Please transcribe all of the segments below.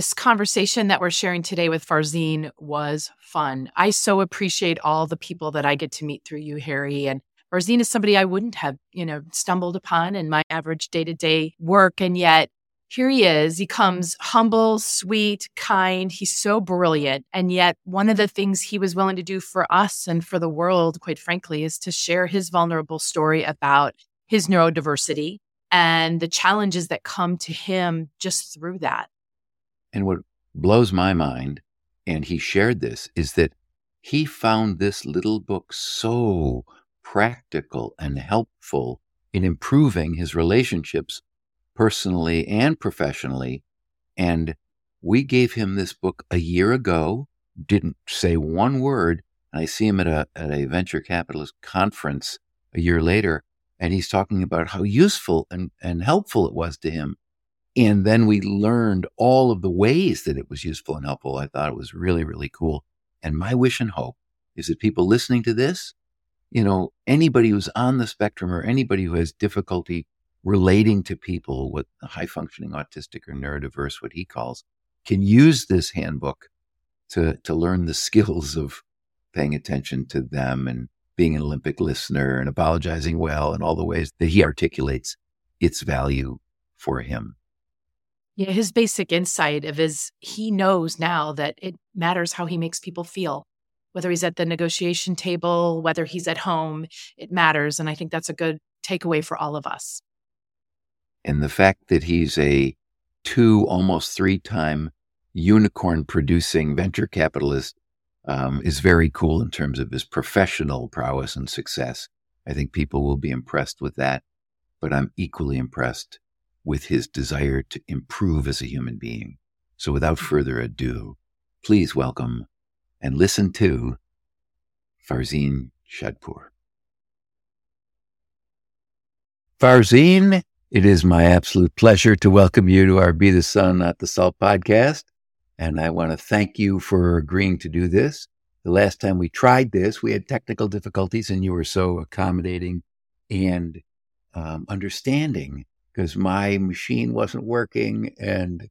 This conversation that we're sharing today with Farzin was fun. I so appreciate all the people that I get to meet through you, Harry. And Farzin is somebody I wouldn't have, you know, stumbled upon in my average day to day work. And yet here he is. He comes humble, sweet, kind. He's so brilliant. And yet, one of the things he was willing to do for us and for the world, quite frankly, is to share his vulnerable story about his neurodiversity and the challenges that come to him just through that. And what blows my mind, and he shared this, is that he found this little book so practical and helpful in improving his relationships personally and professionally. And we gave him this book a year ago, didn't say one word. And I see him at a, at a venture capitalist conference a year later, and he's talking about how useful and, and helpful it was to him and then we learned all of the ways that it was useful and helpful. I thought it was really, really cool. And my wish and hope is that people listening to this, you know, anybody who's on the spectrum or anybody who has difficulty relating to people with high functioning autistic or neurodiverse, what he calls, can use this handbook to, to learn the skills of paying attention to them and being an Olympic listener and apologizing well and all the ways that he articulates its value for him. Yeah, his basic insight of his he knows now that it matters how he makes people feel. Whether he's at the negotiation table, whether he's at home, it matters. And I think that's a good takeaway for all of us. And the fact that he's a two, almost three time unicorn producing venture capitalist um, is very cool in terms of his professional prowess and success. I think people will be impressed with that. But I'm equally impressed with his desire to improve as a human being. So without mm-hmm. further ado, please welcome and listen to Farzin Shadpour. Farzin, it is my absolute pleasure to welcome you to our Be the Sun, Not the Salt podcast. And I want to thank you for agreeing to do this. The last time we tried this, we had technical difficulties and you were so accommodating and um, understanding because my machine wasn't working and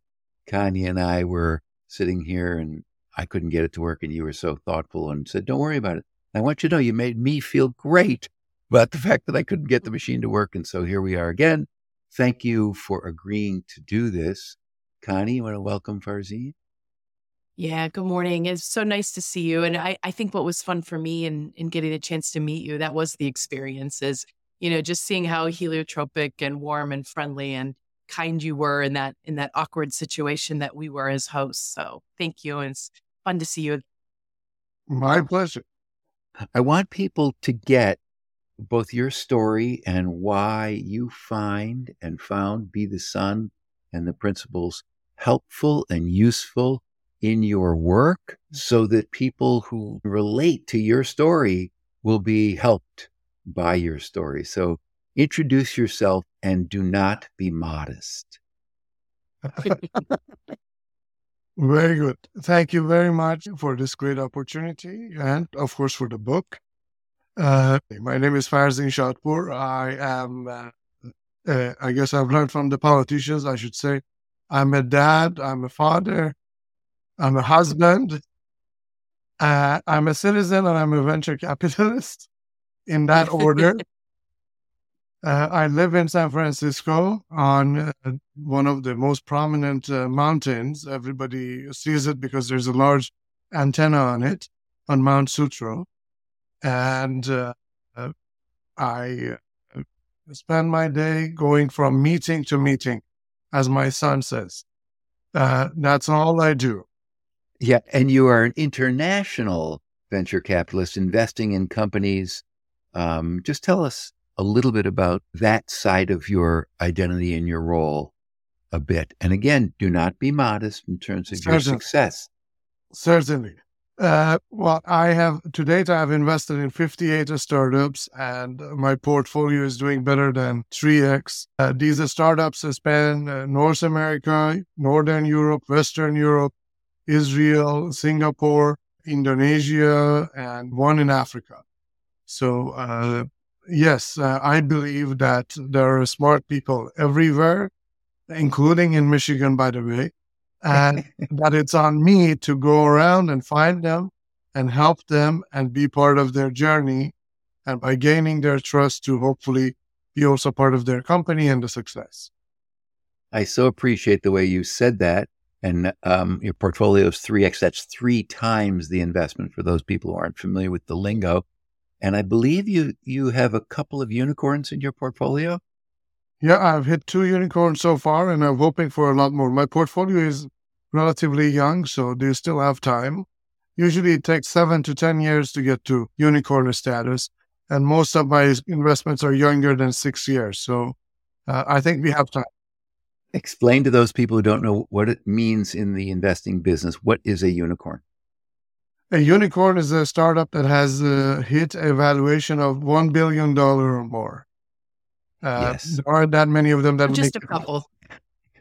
Connie and I were sitting here and I couldn't get it to work and you were so thoughtful and said, Don't worry about it. I want you to know you made me feel great about the fact that I couldn't get the machine to work. And so here we are again. Thank you for agreeing to do this. Connie, you want to welcome Farzin? Yeah, good morning. It's so nice to see you. And I, I think what was fun for me in, in getting a chance to meet you, that was the experience experiences you know, just seeing how heliotropic and warm and friendly and kind you were in that in that awkward situation that we were as hosts. So thank you. And it's fun to see you. My pleasure. I want people to get both your story and why you find and found Be the Sun and the principles helpful and useful in your work so that people who relate to your story will be helped by your story. So introduce yourself and do not be modest. very good. Thank you very much for this great opportunity and, of course, for the book. Uh, my name is Farzin Shadpour. I am, uh, uh, I guess I've learned from the politicians, I should say. I'm a dad, I'm a father, I'm a husband, uh, I'm a citizen, and I'm a venture capitalist in that order. uh, I live in San Francisco on uh, one of the most prominent uh, mountains. Everybody sees it because there's a large antenna on it on Mount Sutro. And uh, uh, I uh, spend my day going from meeting to meeting, as my son says. that's all I do. Yeah. And you are an international venture capitalist investing in companies um, just tell us a little bit about that side of your identity and your role a bit. And again, do not be modest in terms of Certainly. your success. Certainly. Uh, well, I have to date, I have invested in 58 startups, and my portfolio is doing better than 3x. Uh, these startups span uh, North America, Northern Europe, Western Europe, Israel, Singapore, Indonesia, and one in Africa. So, uh, yes, uh, I believe that there are smart people everywhere, including in Michigan, by the way. and that it's on me to go around and find them and help them and be part of their journey. And by gaining their trust to hopefully be also part of their company and the success. I so appreciate the way you said that. And um, your portfolio is 3x. That's three times the investment for those people who aren't familiar with the lingo. And I believe you you have a couple of unicorns in your portfolio. Yeah, I've hit two unicorns so far, and I'm hoping for a lot more. My portfolio is relatively young, so do you still have time. Usually, it takes seven to ten years to get to unicorn status, and most of my investments are younger than six years. So, uh, I think we have time. Explain to those people who don't know what it means in the investing business. What is a unicorn? A unicorn is a startup that has uh, hit a valuation of $1 billion or more. Uh, yes. There aren't that many of them that just a couple.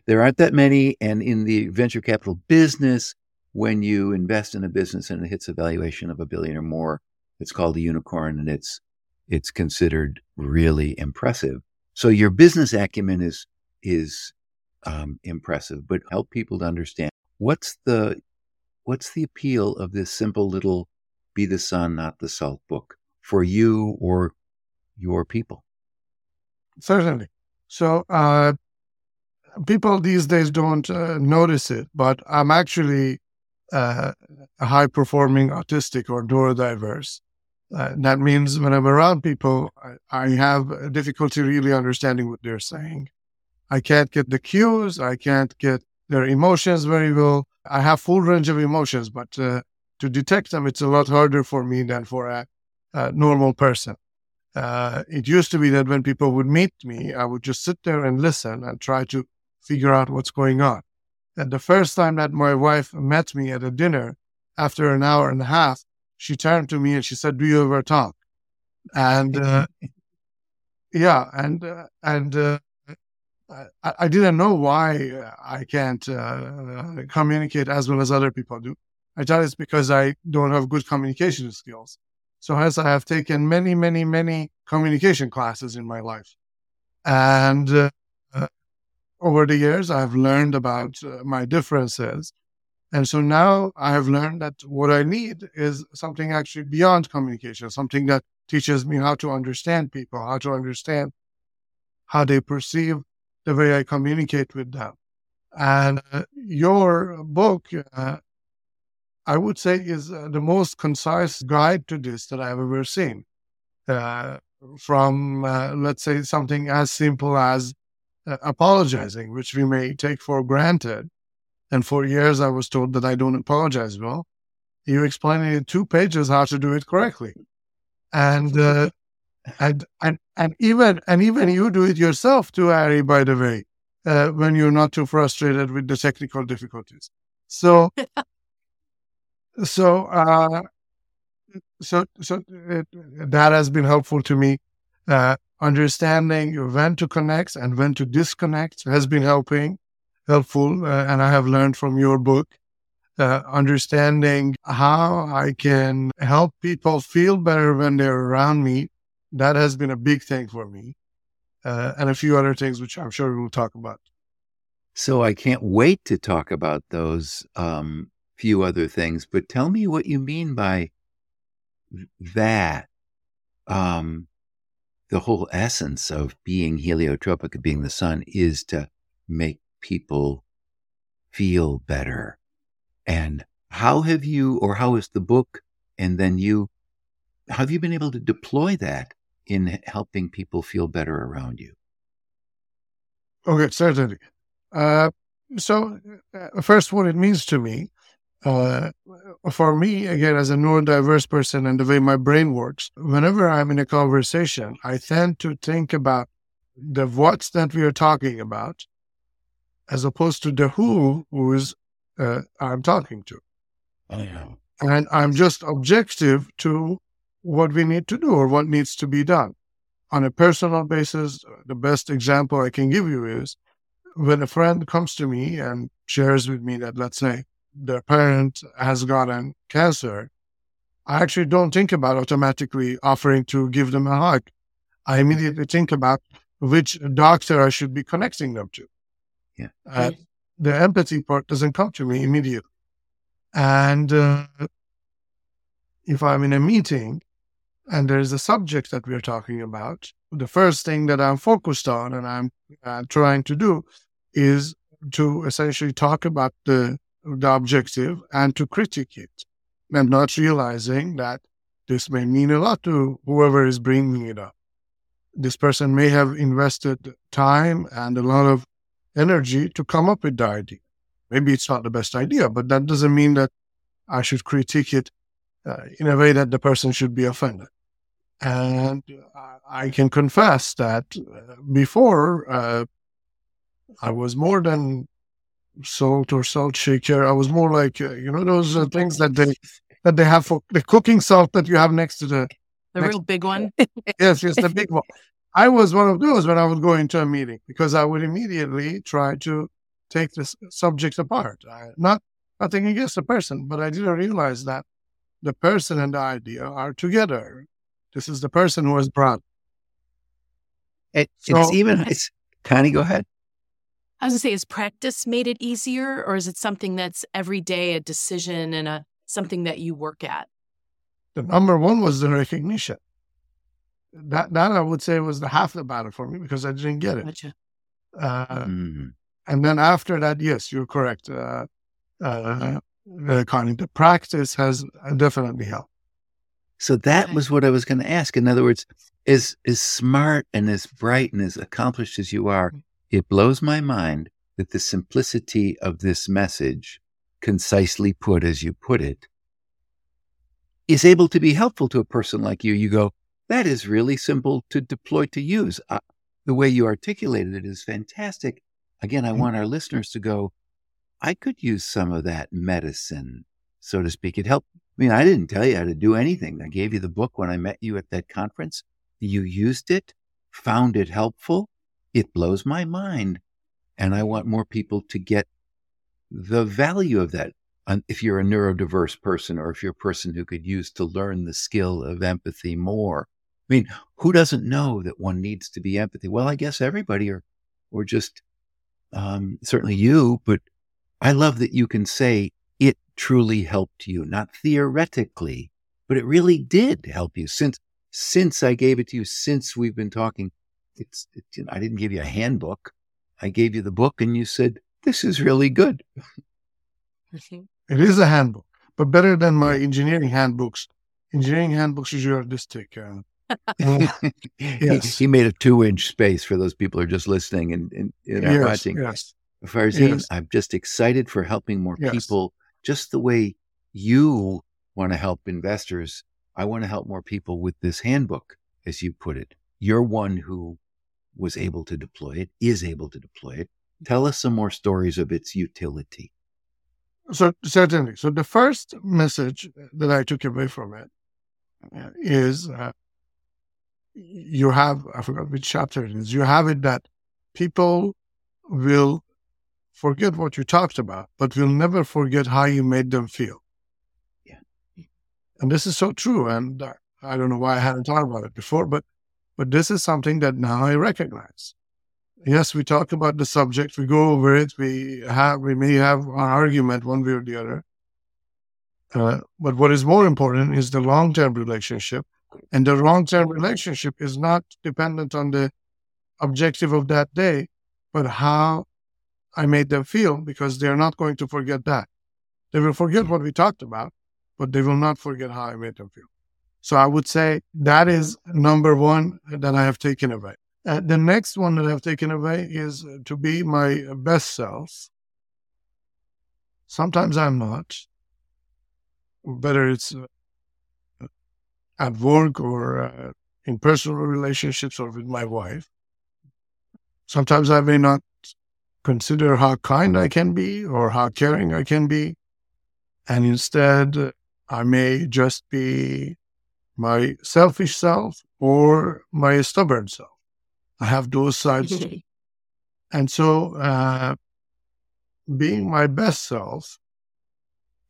There aren't that many. And in the venture capital business, when you invest in a business and it hits a valuation of a billion or more, it's called a unicorn and it's it's considered really impressive. So your business acumen is is um, impressive, but help people to understand what's the what's the appeal of this simple little "Be the Sun, Not the Salt" book for you or your people? Certainly. So uh, people these days don't uh, notice it, but I'm actually uh, a high performing autistic or neurodiverse. Uh, that means when I'm around people, I, I, have difficulty really understanding what they're saying. I can't get the cues. I can't get their emotions very well. I have full range of emotions, but uh, to detect them, it's a lot harder for me than for a, a normal person. Uh, it used to be that when people would meet me, I would just sit there and listen and try to figure out what's going on. And the first time that my wife met me at a dinner, after an hour and a half, she turned to me and she said, "Do you ever talk?" And uh, yeah, and uh, and uh, I, I, didn't know why I can't uh, communicate as well as other people do. I thought it's because I don't have good communication skills. So as I have taken many, many, many communication classes in my life, and uh, uh, over the years I've learned about my differences and so now I have learned that what I need is something actually beyond communication, something that teaches me how to understand people, how to understand how they perceive the way I communicate with them. And uh, your book, uh, I would say, is uh, the most concise guide to this that I've ever seen. Uh, from, uh, let's say, something as simple as uh, apologizing, which we may take for granted, and for years, I was told that I don't apologize well. You explain in two pages how to do it correctly, and and and and even and even you do it yourself too, Harry. By the way, uh, when you're not too frustrated with the technical difficulties. So, so uh, so so it, that has been helpful to me. Uh, understanding when to connect and when to disconnect has been helping helpful, uh, and I have learned from your book. Uh, understanding how I can help people feel better when they're around me. That has been a big thing for me. Uh, and a few other things, which I'm sure we will talk about. So I can't wait to talk about those um, few other things. But tell me what you mean by that. Um, the whole essence of being heliotropic, of being the sun, is to make people feel better. And how have you, or how is the book, and then you, have you been able to deploy that in helping people feel better around you? Okay, certainly. Uh, so, uh, first, what it means to me, uh, for me, again, as a neurodiverse person and the way my brain works, whenever I'm in a conversation, I tend to think about the what's that we are talking about as opposed to the who who is uh, I'm talking to. Oh, yeah. And I'm just objective to what we need to do or what needs to be done. On a personal basis, the best example I can give you is when a friend comes to me and shares with me that, let's say, their parent has gotten cancer, I actually don't think about automatically offering to give them a hug. I immediately think about which doctor I should be connecting them to. Yeah. Uh, the empathy part doesn't come to me immediately. And uh, if I'm in a meeting and there's a subject that we're talking about, the first thing that I'm focused on and I'm uh, trying to do is to essentially talk about the, the objective and to critique it and not realizing that this may mean a lot to whoever is bringing it up. This person may have invested time and a lot of energy to come up with the idea. Maybe it's not the best idea, but that doesn't mean that I should critique it uh, in a way that the person should be offended. And I can confess that uh, before uh, I was more than salt or salt shaker. I was more like uh, you know those uh, things that they that they have for the cooking salt that you have next to the the real big one. yes, yes, the big one. I was one of those when I would go into a meeting because I would immediately try to take the subject apart. I, not nothing against the person, but I didn't realize that the person and the idea are together. This is the person who was brought. It, so, it's even it's Connie, go ahead. I was gonna say, has practice made it easier, or is it something that's every day a decision and a something that you work at? The number one was the recognition. That that I would say was the half the battle for me because I didn't get it. Gotcha. Uh, mm-hmm. And then after that, yes, you're correct. Uh, uh, Connie, the practice has definitely helped. So that okay. was what I was going to ask. In other words, as as smart and as bright and as accomplished as you are, it blows my mind that the simplicity of this message, concisely put as you put it, is able to be helpful to a person like you. You go, that is really simple to deploy to use. Uh, the way you articulated it is fantastic. Again, I mm-hmm. want our listeners to go, I could use some of that medicine, so to speak. It helped. I mean, I didn't tell you how to do anything. I gave you the book when I met you at that conference. You used it, found it helpful, it blows my mind. And I want more people to get the value of that. If you're a neurodiverse person or if you're a person who could use to learn the skill of empathy more. I mean, who doesn't know that one needs to be empathy? Well, I guess everybody or, or just, um, certainly you, but I love that you can say truly helped you, not theoretically, but it really did help you since, since I gave it to you, since we've been talking it's, it, you know, I didn't give you a handbook. I gave you the book and you said, this is really good. it is a handbook, but better than my engineering handbooks. Engineering handbooks usually are this thick. Uh, yes. he, he, made a two inch space for those people who are just listening and, and, and yes, watching. Yes. Farzin, yes. I'm just excited for helping more yes. people, just the way you want to help investors. I want to help more people with this handbook, as you put it. You're one who was able to deploy it, is able to deploy it. Tell us some more stories of its utility. So, certainly. So, the first message that I took away from it uh, uh, you have, I forgot which chapter it is, you have it that people will forget what you talked about, but we'll never forget how you made them feel. Yeah. And this is so true. And uh, I don't know why I hadn't thought about it before, but but this is something that now I recognize. Yes, we talk about the subject, we go over it, we have, we may have an argument one way or the other. Uh, but what is more important is the long term relationship. And the long term relationship is not dependent on the objective of that day, but how I made them feel because they're not going to forget that. They will forget what we talked about, but they will not forget how I made them feel. So I would say that is number one that I have taken away. Uh, the next one that I've taken away is to be my best self. Sometimes I'm not, whether it's uh, at work or uh, in personal relationships or with my wife. Sometimes I may not consider how kind I can be or how caring I can be. And instead, I may just be my selfish self or my stubborn self. I have those sides. and so, uh, being my best self,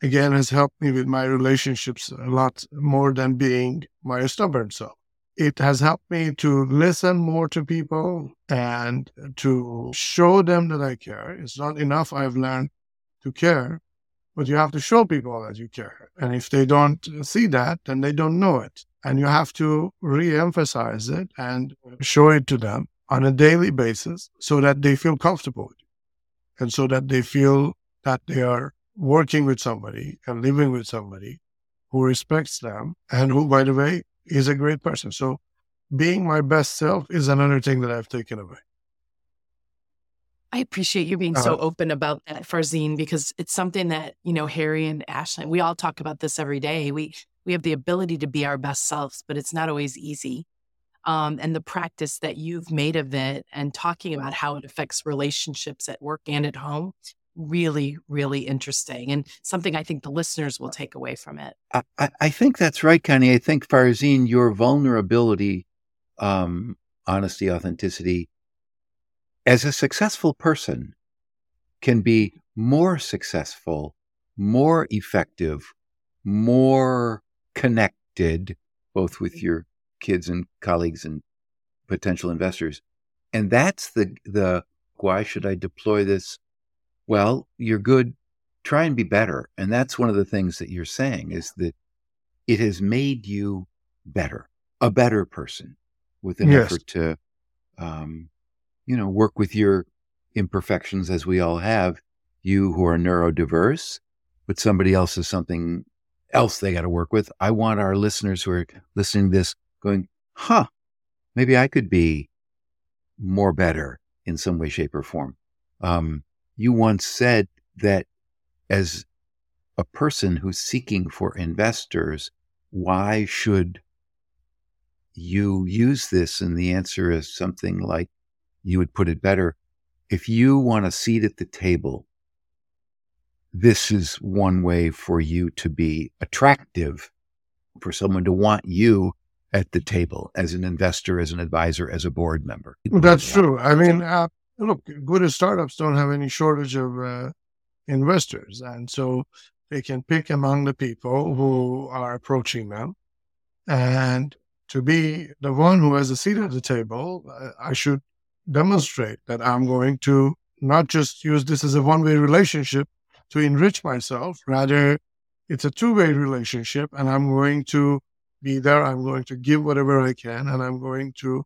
again, has helped me with my relationships a lot more than being my stubborn self. It has helped me to listen more to people and to show them that I care. It's not enough I've learned to care, but you have to show people that you care. And if they don't see that, then they don't know it. And you have to re emphasize it and show it to them on a daily basis so that they feel comfortable and so that they feel that they are working with somebody and living with somebody who respects them and who, by the way, is a great person. So being my best self is another thing that I've taken away. I appreciate you being uh so uh-huh. open about that, Farzin, because it's something that, you know, Harry and Ashley, we all talk about this every day. We we have the ability to be our best selves, but it's not always easy. Um, and the practice that you've made of it and talking about how it affects relationships at work and at home really, really interesting and something I think the listeners will take away from it. I, I think that's right, Connie. I think, Farzin, your vulnerability, um, honesty, authenticity, as a successful person, can be more successful, more effective, more connected, both with your kids and colleagues and potential investors. And that's the the why should I deploy this well, you're good. Try and be better. And that's one of the things that you're saying is that it has made you better, a better person with an yes. effort to, um, you know, work with your imperfections as we all have. You who are neurodiverse, but somebody else is something else they got to work with. I want our listeners who are listening to this going, huh, maybe I could be more better in some way, shape, or form. Um, you once said that as a person who's seeking for investors, why should you use this? And the answer is something like you would put it better. If you want a seat at the table, this is one way for you to be attractive, for someone to want you at the table as an investor, as an advisor, as a board member. That's true. I mean, uh, look, good startups don't have any shortage of uh, investors. And so they can pick among the people who are approaching them. And to be the one who has a seat at the table, uh, I should demonstrate that I'm going to not just use this as a one way relationship to enrich myself, rather, it's a two way relationship. And I'm going to be there. I'm going to give whatever I can, and I'm going to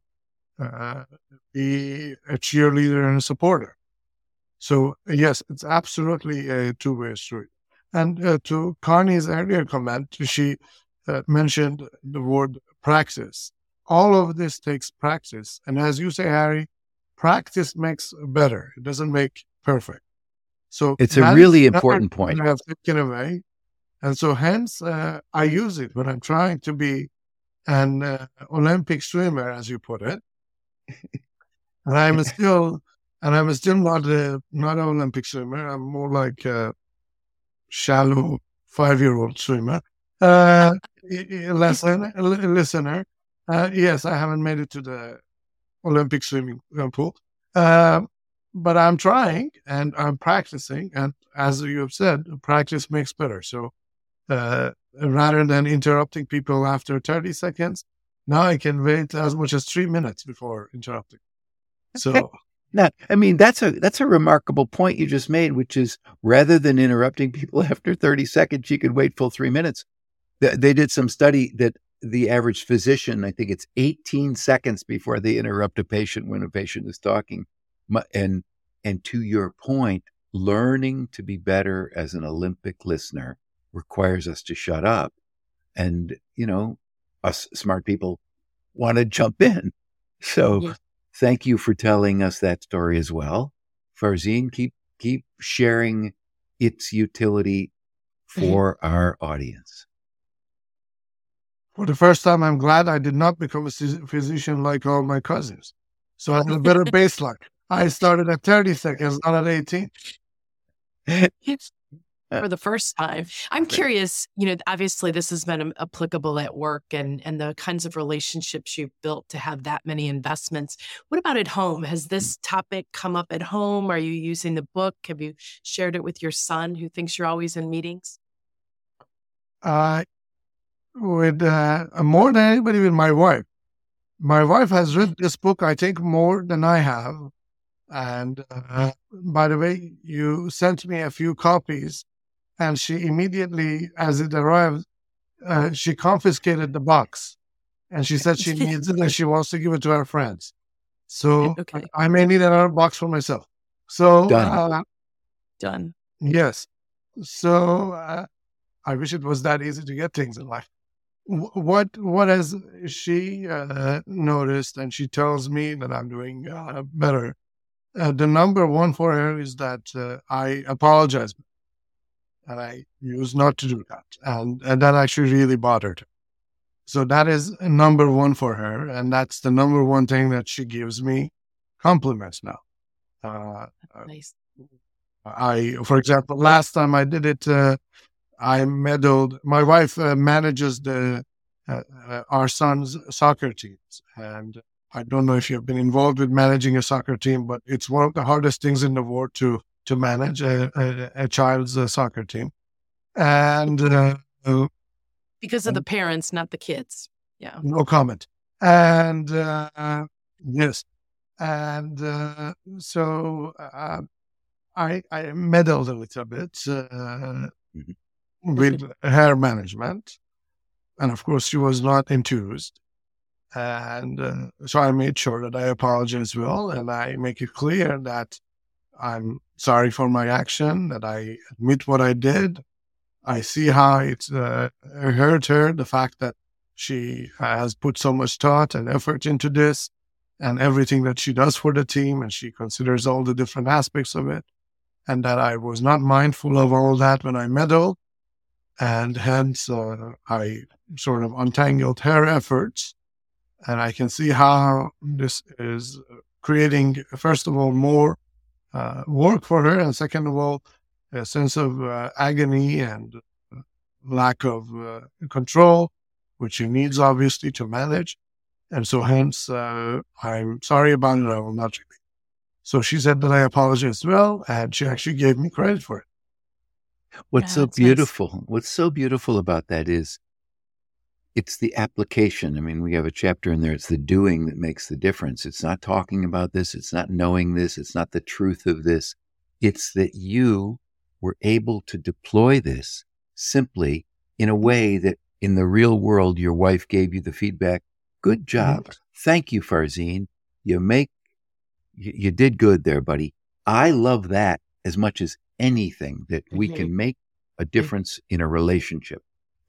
uh, be a cheerleader and a supporter. So yes, it's absolutely a two-way street. And uh, to Connie's earlier comment, she uh, mentioned the word practice. All of this takes practice, and as you say, Harry, practice makes better. It doesn't make perfect. So it's a really important point. I have taken away, and so hence uh, I use it when I'm trying to be an uh, Olympic swimmer, as you put it and I'm still, and I'm still not a not an Olympic swimmer. I'm more like a shallow five year old swimmer. Uh, lesson, listener. Uh, yes, I haven't made it to the Olympic swimming pool, uh, but I'm trying and I'm practicing. And as you have said, practice makes better. So uh, rather than interrupting people after 30 seconds, now I can wait as much as three minutes before interrupting. So now, I mean, that's a that's a remarkable point you just made, which is rather than interrupting people after 30 seconds, you could wait full three minutes. They did some study that the average physician, I think it's 18 seconds before they interrupt a patient when a patient is talking. And and to your point, learning to be better as an Olympic listener requires us to shut up. And, you know, us smart people want to jump in. So yeah. thank you for telling us that story as well. Farzin, keep keep sharing its utility mm-hmm. for our audience. For the first time, I'm glad I did not become a physician like all my cousins. So I had a better baseline. I started at 30 seconds, not at 18. Uh, for the first time. I'm curious, you know, obviously this has been applicable at work and and the kinds of relationships you've built to have that many investments. What about at home? Has this topic come up at home? Are you using the book? Have you shared it with your son who thinks you're always in meetings? Uh with uh, more than anybody with my wife. my wife has read this book, I think, more than I have. And uh, by the way, you sent me a few copies, and she immediately, as it arrived, uh, she confiscated the box, and she said she needs it and she wants to give it to her friends. So okay. I, I, may need another box for myself. So done. Uh, done. Yes. So uh, I wish it was that easy to get things in life what what has she uh, noticed and she tells me that i'm doing uh, better uh, the number one for her is that uh, i apologize and i used not to do that and, and that actually really bothered her so that is number one for her and that's the number one thing that she gives me compliments now uh, nice i for example last time i did it uh, I meddled. My wife uh, manages the uh, uh, our son's soccer teams, and I don't know if you've been involved with managing a soccer team, but it's one of the hardest things in the world to to manage a, a, a child's uh, soccer team, and uh, because of the parents, not the kids. Yeah, no comment. And uh, yes, and so I I meddled a little bit. Mm-hmm with her management. And of course, she was not enthused. And uh, so I made sure that I apologize well and I make it clear that I'm sorry for my action, that I admit what I did. I see how it uh, hurt her, the fact that she has put so much thought and effort into this and everything that she does for the team, and she considers all the different aspects of it, and that I was not mindful of all that when I meddled. And hence, uh, I sort of untangled her efforts. And I can see how this is creating, first of all, more uh, work for her. And second of all, a sense of uh, agony and uh, lack of uh, control, which she needs obviously to manage. And so, hence, uh, I'm sorry about it. I will not repeat. So she said that I apologized well, and she actually gave me credit for it. What's yeah, so beautiful, nice. what's so beautiful about that is it's the application. I mean, we have a chapter in there. It's the doing that makes the difference. It's not talking about this. It's not knowing this. It's not the truth of this. It's that you were able to deploy this simply in a way that in the real world, your wife gave you the feedback. Good job. Thank you, Farzin. You make, you, you did good there, buddy. I love that as much as anything that we can make a difference in a relationship,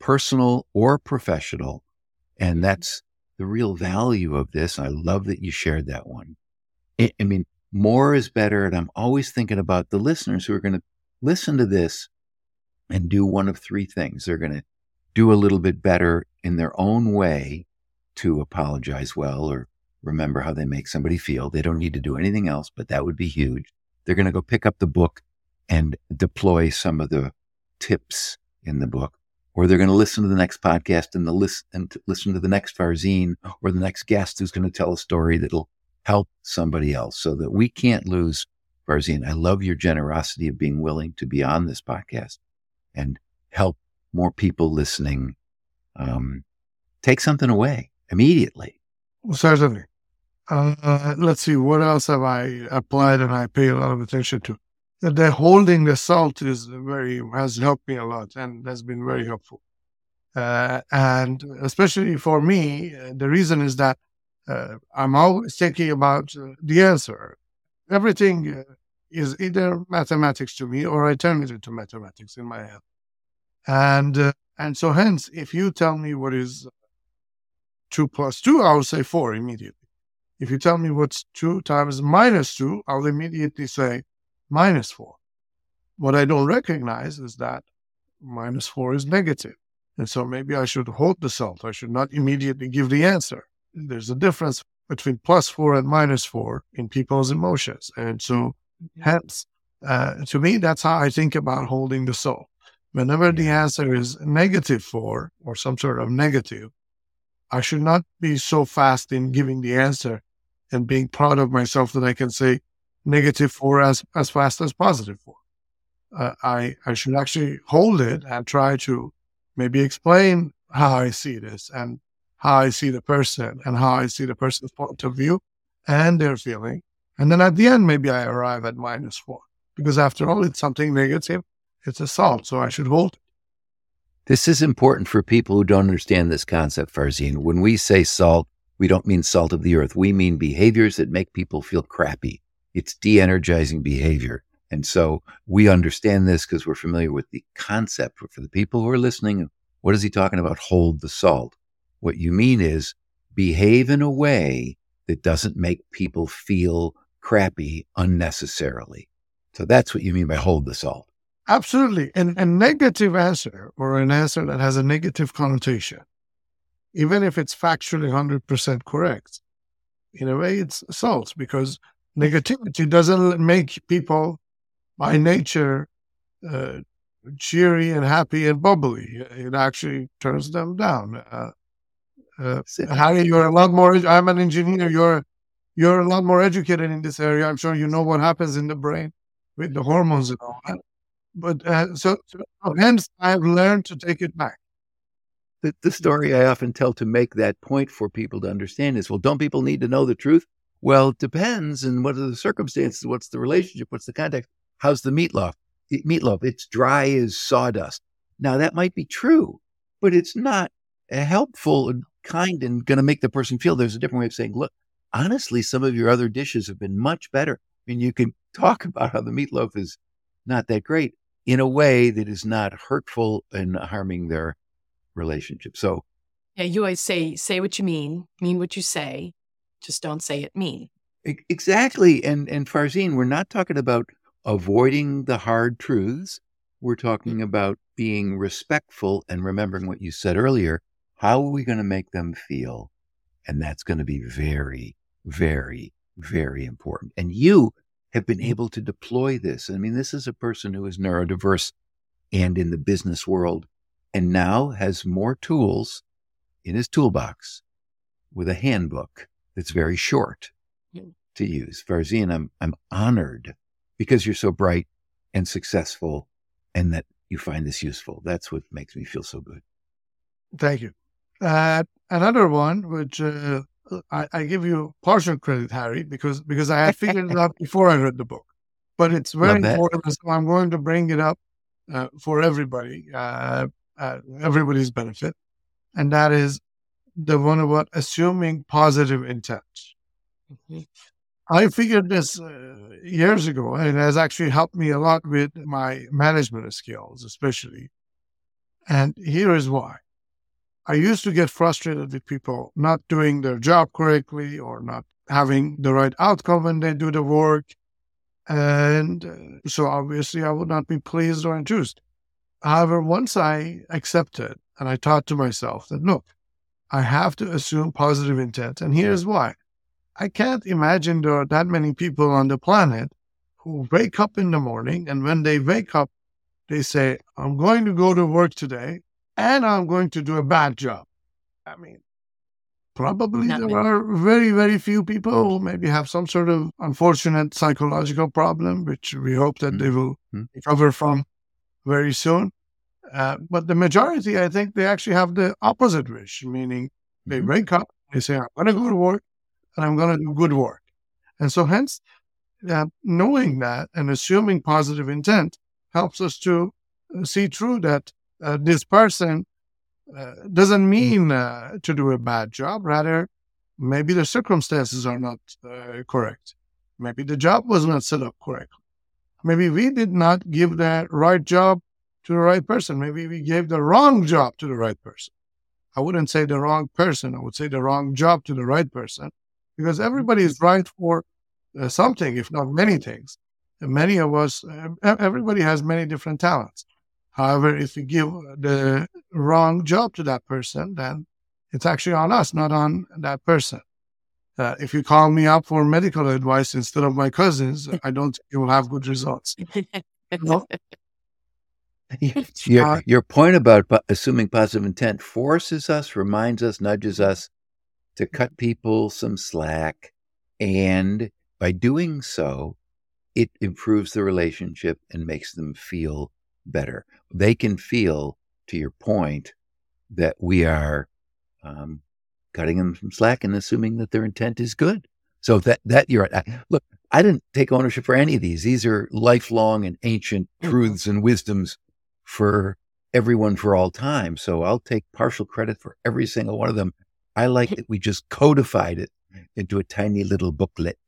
personal or professional. And mm-hmm. that's the real value of this. I love that you shared that one. I, I mean, more is better. And I'm always thinking about the listeners who are going to listen to this and do one of three things. They're going to do a little bit better in their own way to apologize well or remember how they make somebody feel. They don't need to do anything else, but that would be huge. They're going to go pick up the book and deploy some of the tips in the book. Or they're going to listen to the next podcast and, the list, and listen to the next Farzin or the next guest who's going to tell a story that'll help somebody else so that we can't lose Farzin. I love your generosity of being willing to be on this podcast and help more people listening um, take something away immediately. well Certainly. Uh, let's see, what else have I applied and I pay a lot of attention to? The holding the salt is very has helped me a lot and has been very helpful. Uh, and especially for me, uh, the reason is that uh, I'm always thinking about uh, the answer. Everything uh, is either mathematics to me or I turn it into mathematics in my head. And uh, and so hence, if you tell me what is two plus two, I will say four immediately. If you tell me what's two times minus two, I'll immediately say minus 4. What I don't recognize is that minus 4 is negative. And so maybe I should hold the salt. I should not immediately give the answer. There's a difference between plus 4 and minus 4 in people's emotions. And so, mm-hmm. hence, uh, to me, that's how I think about holding the soul. Whenever the answer is negative 4 or some sort of negative, I should not be so fast in giving the answer and being proud of myself that I can say, negative four as, as fast as positive four. Uh, I, I should actually hold it and try to maybe explain how I see this and how I see the person and how I see the person's point of view and their feeling. And then at the end, maybe I arrive at minus four because after all, it's something negative. It's a salt, so I should hold it. This is important for people who don't understand this concept, Farzin. When we say salt, we don't mean salt of the earth. We mean behaviors that make people feel crappy. It's de energizing behavior. And so we understand this because we're familiar with the concept. But For the people who are listening, what is he talking about? Hold the salt. What you mean is behave in a way that doesn't make people feel crappy unnecessarily. So that's what you mean by hold the salt. Absolutely. And a negative answer or an answer that has a negative connotation, even if it's factually 100% correct, in a way it's salt because negativity doesn't make people by nature uh, cheery and happy and bubbly. It actually turns them down. Uh, uh, Harry, you're a lot more. I'm an engineer. You're you're a lot more educated in this area. I'm sure you know what happens in the brain with the hormones and all that. But uh, so, so, hence, I've learned to take it back. The, the story I often tell to make that point for people to understand is well, don't people need to know the truth? Well, it depends. And what are the circumstances? What's the relationship? What's the context? How's the meatloaf? Meatloaf, it's dry as sawdust. Now, that might be true, but it's not helpful and kind and going to make the person feel there's a different way of saying, look, honestly, some of your other dishes have been much better. I mean, you can talk about how the meatloaf is not that great, in a way that is not hurtful and harming their relationship. So, yeah, you always say, say what you mean, mean what you say, just don't say it mean. Exactly. And, and Farzin, we're not talking about avoiding the hard truths. We're talking about being respectful and remembering what you said earlier. How are we going to make them feel? And that's going to be very, very, very important. And you have been able to deploy this. I mean, this is a person who is neurodiverse and in the business world and now has more tools in his toolbox with a handbook that's very short to use. Farzin, I'm, I'm honored because you're so bright and successful and that you find this useful. That's what makes me feel so good. Thank you. Uh, another one, which uh, I, I, give you partial credit, Harry, because because I had figured it out before I read the book. But it's very important, so I'm going to bring it up uh, for everybody, uh, uh, everybody's benefit, and that is the one about assuming positive intent. Mm-hmm. I figured this uh, years ago, and it has actually helped me a lot with my management skills, especially. And here is why. I used to get frustrated with people not doing their job correctly or not having the right outcome when they do the work. And uh, so obviously I would not be pleased or enthused. However, once I accepted and I thought to myself that, look, I have to assume positive intent. And here's why. I can't imagine there are that many people on the planet who wake up in the morning and when they wake up, they say, I'm going to go to work today and I'm going to do a bad job. I mean, probably Not there many. are very, very few people who maybe have some sort of unfortunate psychological problem, which we hope that mm-hmm. they will mm-hmm. recover from very soon. Uh, but the majority, I think, they actually have the opposite wish, meaning they mm-hmm. wake up, they say, I'm going to go to work and I'm going to do good work. And so, hence, uh, knowing that and assuming positive intent helps us to see through that uh, this person uh, doesn't mean uh, to do a bad job. Rather, maybe the circumstances are not uh, correct. Maybe the job was not set up correctly. Maybe we did not give the right job to the right person. Maybe we gave the wrong job to the right person. I wouldn't say the wrong person. I would say the wrong job to the right person because everybody is right for uh, something, if not many things. And many of us, uh, everybody has many different talents. However, if you give the wrong job to that person, then it's actually on us, not on that person. Uh, if you call me up for medical advice instead of my cousins, I don't think you will have good results. no? Your, uh, your point about assuming positive intent forces us, reminds us, nudges us to cut people some slack. And by doing so, it improves the relationship and makes them feel better. They can feel, to your point, that we are um, cutting them some slack and assuming that their intent is good. So that that you're right. look, I didn't take ownership for any of these. These are lifelong and ancient mm-hmm. truths and wisdoms for everyone for all time. So I'll take partial credit for every single one of them. I like that we just codified it into a tiny little booklet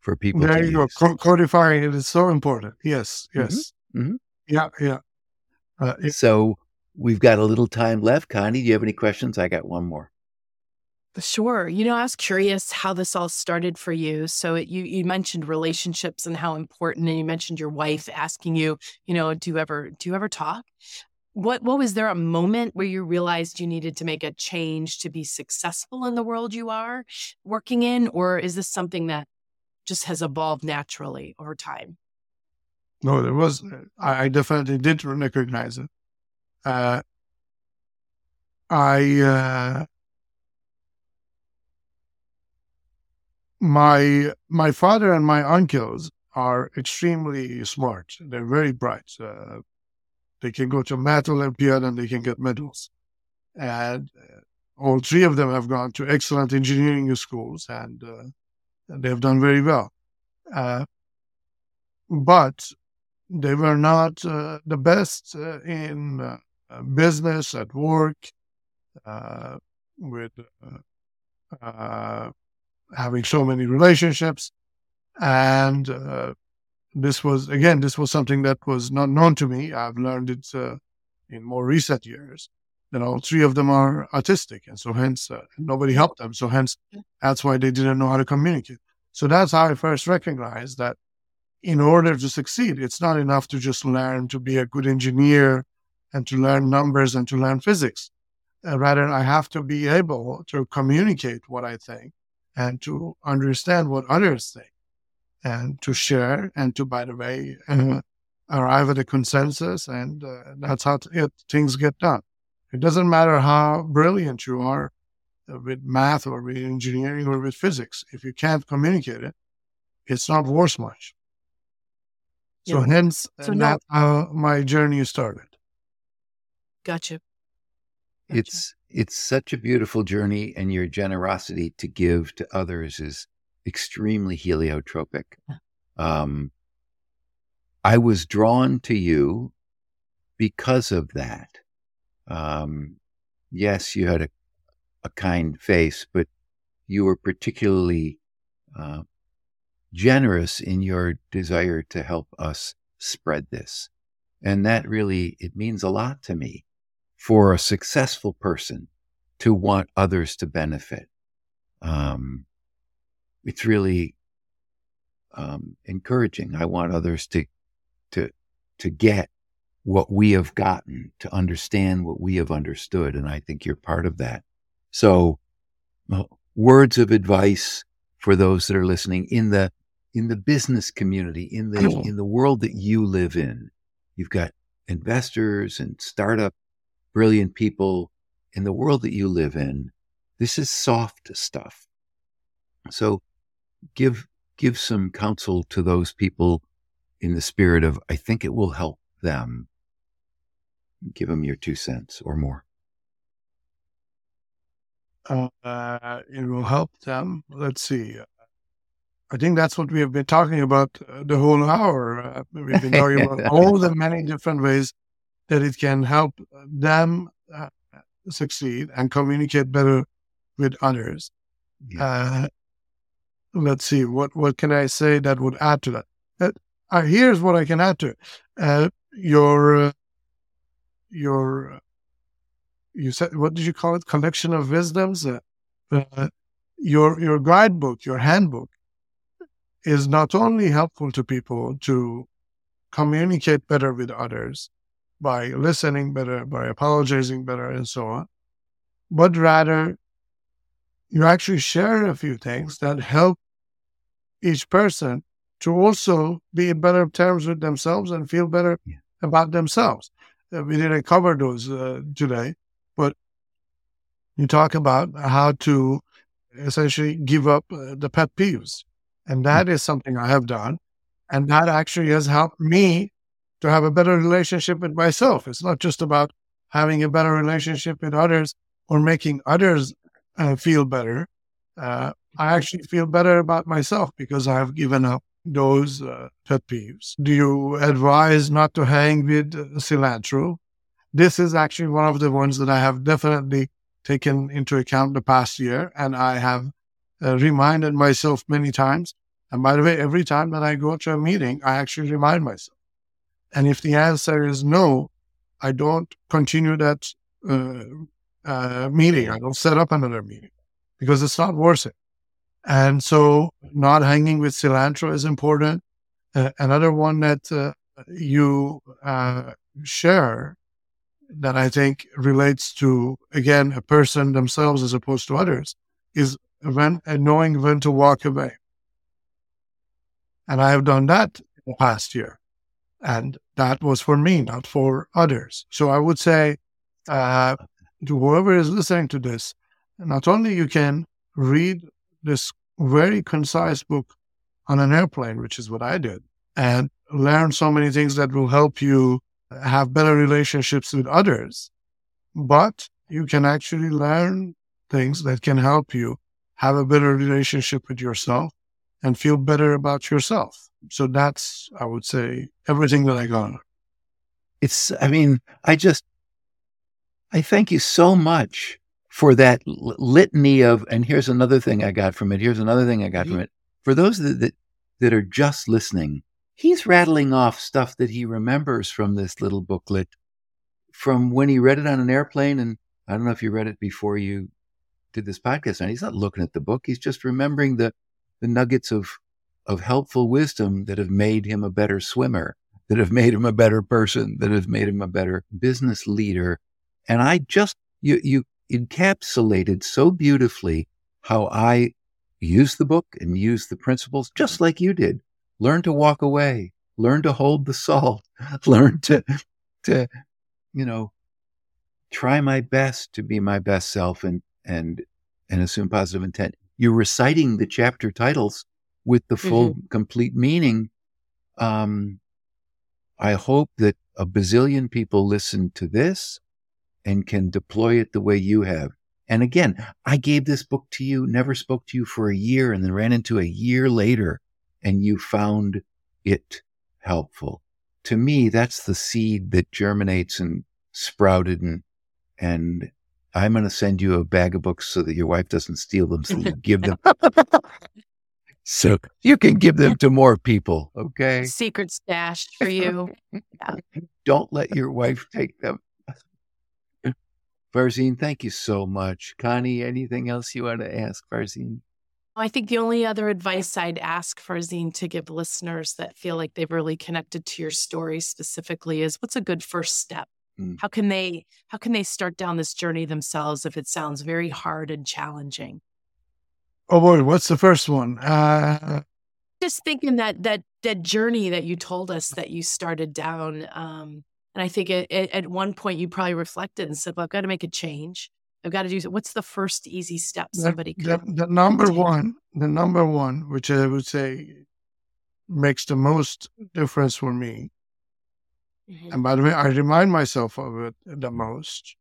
for people. There you use. go. codifying it is so important. Yes, mm-hmm. yes. Mm-hmm. Mm-hmm. Yeah, yeah. Uh, it, so we've got a little time left. Connie, do you have any questions? I got one more. Sure. You know, I was curious how this all started for you. So it, you you mentioned relationships and how important, and you mentioned your wife asking you, you know, do you ever do you ever talk? What what was there a moment where you realized you needed to make a change to be successful in the world you are working in, or is this something that just has evolved naturally over time? No, there was. I, definitely did recognize it. Uh, I uh, my my father and my uncles are extremely smart. They're very bright. Uh, they can go to math Olympiad and they can get medals. And uh, all three of them have gone to excellent engineering schools and, uh, and they have done very well. Uh, but they were not uh, the best uh, in business, at work, with having so many relationships. And uh, this was, again, this was something that was not known to me. I've learned it uh, in more recent years. You know, three of them are autistic. And so hence, uh, nobody helped them. So hence, that's why they didn't know how to communicate. So that's how I first recognized that in order to succeed, it's not enough to just learn to be a good engineer and to learn numbers and to learn physics. Uh, rather, I have to be able to communicate what I think and to understand what others think and to share and to, by the way, uh, arrive at a consensus. And uh, that's how it, things get done. It doesn't matter how brilliant you are uh, with math or with engineering or with physics. If you can't communicate it, it's not worth much. So yeah. hence, so that's how my journey started. Gotcha. Gotcha. It's it's such a beautiful journey, and your generosity to give to others is extremely heliotropic. Um, I was drawn to you because of that. Um, yes, you had a, a kind face, but you were particularly uh, generous in your desire to help us spread this. And that really, it means a lot to me for a successful person to want others to benefit. Um, it's really um, encouraging. I want others to to to get what we have gotten, to understand what we have understood, and I think you're part of that. So, well, words of advice for those that are listening in the in the business community, in the in the world that you live in. You've got investors and startup brilliant people in the world that you live in. This is soft stuff. So give give some counsel to those people in the spirit of I think it will help them. Give them your two cents or more. Uh, it will help them. Let's see. I think that's what we have been talking about uh, the whole hour. Uh, we've been talking about all the many different ways that it can help them uh, succeed and communicate better with others. Yeah. Uh, let's see what what can I say that would add to that. Uh, uh here's what I can add to it. Uh, your uh, your you said what did you call it? Collection of wisdoms. your your guidebook, your handbook, is not only helpful to people to communicate better with others, by listening better, by apologizing better, and so on, but rather you actually share a few things that help each person to also be in better terms with themselves and feel better yeah. about themselves. Uh, we didn't cover those uh, today, but you talk about how to essentially give up uh, the pet peeves. And that mm-hmm. is something I have done. And that actually has helped me to have a better relationship with myself. It's not just about having a better relationship with others or making others uh, feel better. Uh, I actually feel better about myself because I've given up those uh, pet peeves. Do you advise not to hang with cilantro? This is actually one of the ones that I have definitely taken into account the past year, and I have uh, reminded myself many times. And by the way, every time that I go to a meeting, I actually remind myself. And if the answer is no, I don't continue that uh, uh, meeting. I don't set up another meeting because it's not worth it. And so, not hanging with cilantro is important. Uh, another one that uh, you uh, share that I think relates to, again, a person themselves as opposed to others is when knowing when to walk away. And I have done that in the past year. And that was for me, not for others. So I would say uh, to whoever is listening to this, not only you can read this very concise book on an airplane, which is what I did, and learn so many things that will help you have better relationships with others, but you can actually learn things that can help you have a better relationship with yourself and feel better about yourself. So that's, I would say, everything that I got. It's, I mean, I just, I thank you so much for that litany of, and here's another thing I got from it. Here's another thing I got from it. For those that, that, that are just listening, he's rattling off stuff that he remembers from this little booklet from when he read it on an airplane. And I don't know if you read it before you did this podcast. And he's not looking at the book. He's just remembering the, the nuggets of, of helpful wisdom that have made him a better swimmer, that have made him a better person, that have made him a better business leader. And I just, you, you encapsulated so beautifully how I use the book and use the principles just like you did learn to walk away, learn to hold the salt, learn to, to, you know, try my best to be my best self and, and, and assume positive intent. You're reciting the chapter titles with the full, mm-hmm. complete meaning. Um, I hope that a bazillion people listen to this and can deploy it the way you have. And again, I gave this book to you, never spoke to you for a year, and then ran into a year later and you found it helpful. To me, that's the seed that germinates and sprouted and, and I'm going to send you a bag of books so that your wife doesn't steal them. So you give them. so you can give them to more people. Okay. Secret stash for you. Yeah. Don't let your wife take them. Farzin, thank you so much. Connie, anything else you want to ask Farzin? I think the only other advice I'd ask Farzin to give listeners that feel like they've really connected to your story specifically is what's a good first step? Mm. How can they how can they start down this journey themselves if it sounds very hard and challenging? Oh boy, what's the first one? Uh... Just thinking that that that journey that you told us that you started down, um, and I think it, it, at one point you probably reflected and said, "Well, I've got to make a change." I've got to do. What's the first easy step somebody the, could? The, the number take? one, the number one, which I would say makes the most difference for me. Mm-hmm. And by the way, I remind myself of it the most.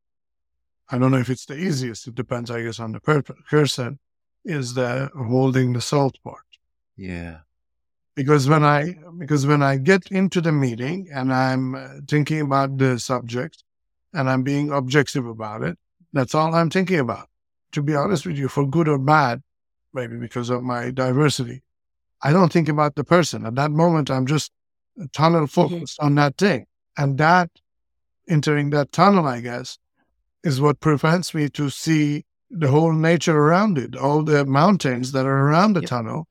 I don't know if it's the easiest. It depends, I guess, on the person. Is the holding the salt part? Yeah. Because when I because when I get into the meeting and I'm uh, thinking about the subject and I'm being objective about it, that's all I'm thinking about. To be honest with you, for good or bad, maybe because of my diversity, I don't think about the person. At that moment, I'm just tunnel mm-hmm. focused mm-hmm. on that thing. And that, entering that tunnel, I guess, is what prevents me to see the whole nature around it, all the mountains that are around the yep. tunnel,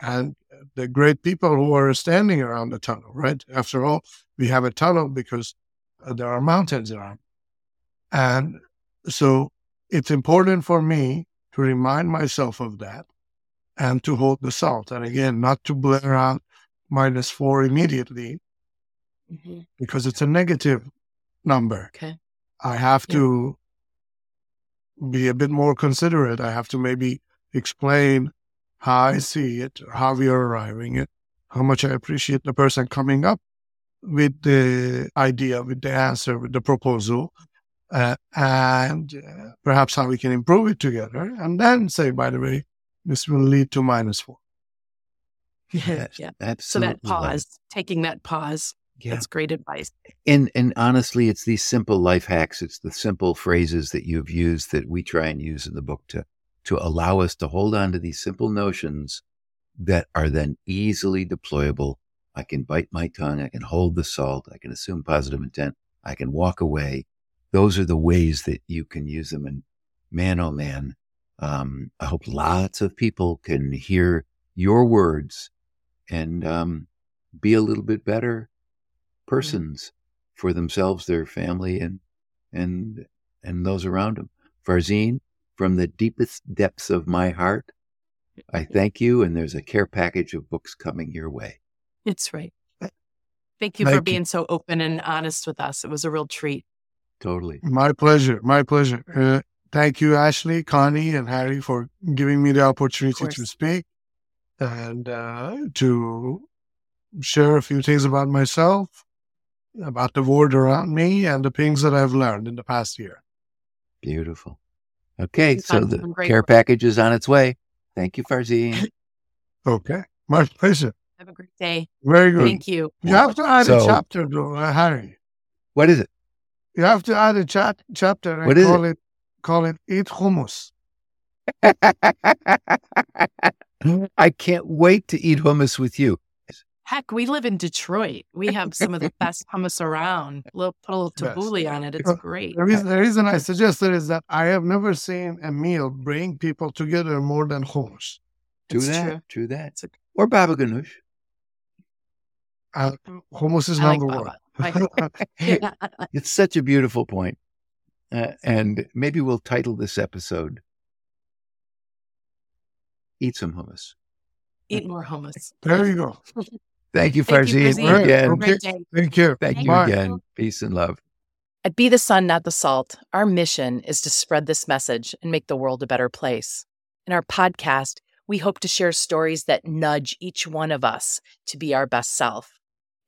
and the great people who are standing around the tunnel, right? After all, we have a tunnel because uh, there are mountains around. And so it's important for me to remind myself of that and to hold the salt. And again, not to blare out minus four immediately mm-hmm. because it's a negative number. Okay. I have yeah. to be a bit more considerate. I have to maybe explain how I see it, how we are arriving at, how much I appreciate the person coming up with the idea, with the answer, with the proposal, uh, and uh, perhaps how we can improve it together. And then say, by the way, this will lead to minus four. yeah. yeah. Absolutely. So that pause, taking that pause. Yeah. That's great advice. And and honestly, it's these simple life hacks. It's the simple phrases that you've used that we try and use in the book to to allow us to hold on to these simple notions that are then easily deployable. I can bite my tongue. I can hold the salt. I can assume positive intent. I can walk away. Those are the ways that you can use them. And man, oh man, um, I hope lots of people can hear your words and um, be a little bit better persons for themselves, their family, and and and those around them. Farzin, from the deepest depths of my heart, I thank you. And there's a care package of books coming your way. It's right. Thank you thank for being you. so open and honest with us. It was a real treat. Totally. My pleasure. My pleasure. Uh, thank you, Ashley, Connie, and Harry, for giving me the opportunity to speak and uh, to share a few things about myself, about the world around me, and the things that I've learned in the past year. Beautiful. Okay, so the care work. package is on its way. Thank you, Farzin. okay, my pleasure. Have a great day. Very good. Thank you. You have to add so, a chapter, though, uh, Harry. What is it? You have to add a chat chapter and what is call it? it call it eat hummus. I can't wait to eat hummus with you. Heck, we live in Detroit. We have some of the best hummus around. put a little tabbouleh on it. It's great. The reason, the reason I suggested is that I have never seen a meal bring people together more than hummus. Do that. True. True that. A, or baba ganoush. Uh, hummus is I number like one. it's such a beautiful point. Uh, and maybe we'll title this episode Eat Some Hummus. Eat more hummus. There you go. Thank you, Farzin. Thank again. Okay. Thank you. Thank you again. Peace and love. At Be the Sun, Not the Salt, our mission is to spread this message and make the world a better place. In our podcast, we hope to share stories that nudge each one of us to be our best self.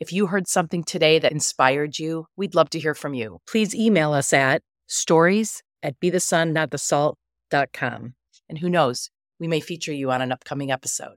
If you heard something today that inspired you, we'd love to hear from you. Please email us at stories at be the sun, not the salt.com. And who knows, we may feature you on an upcoming episode.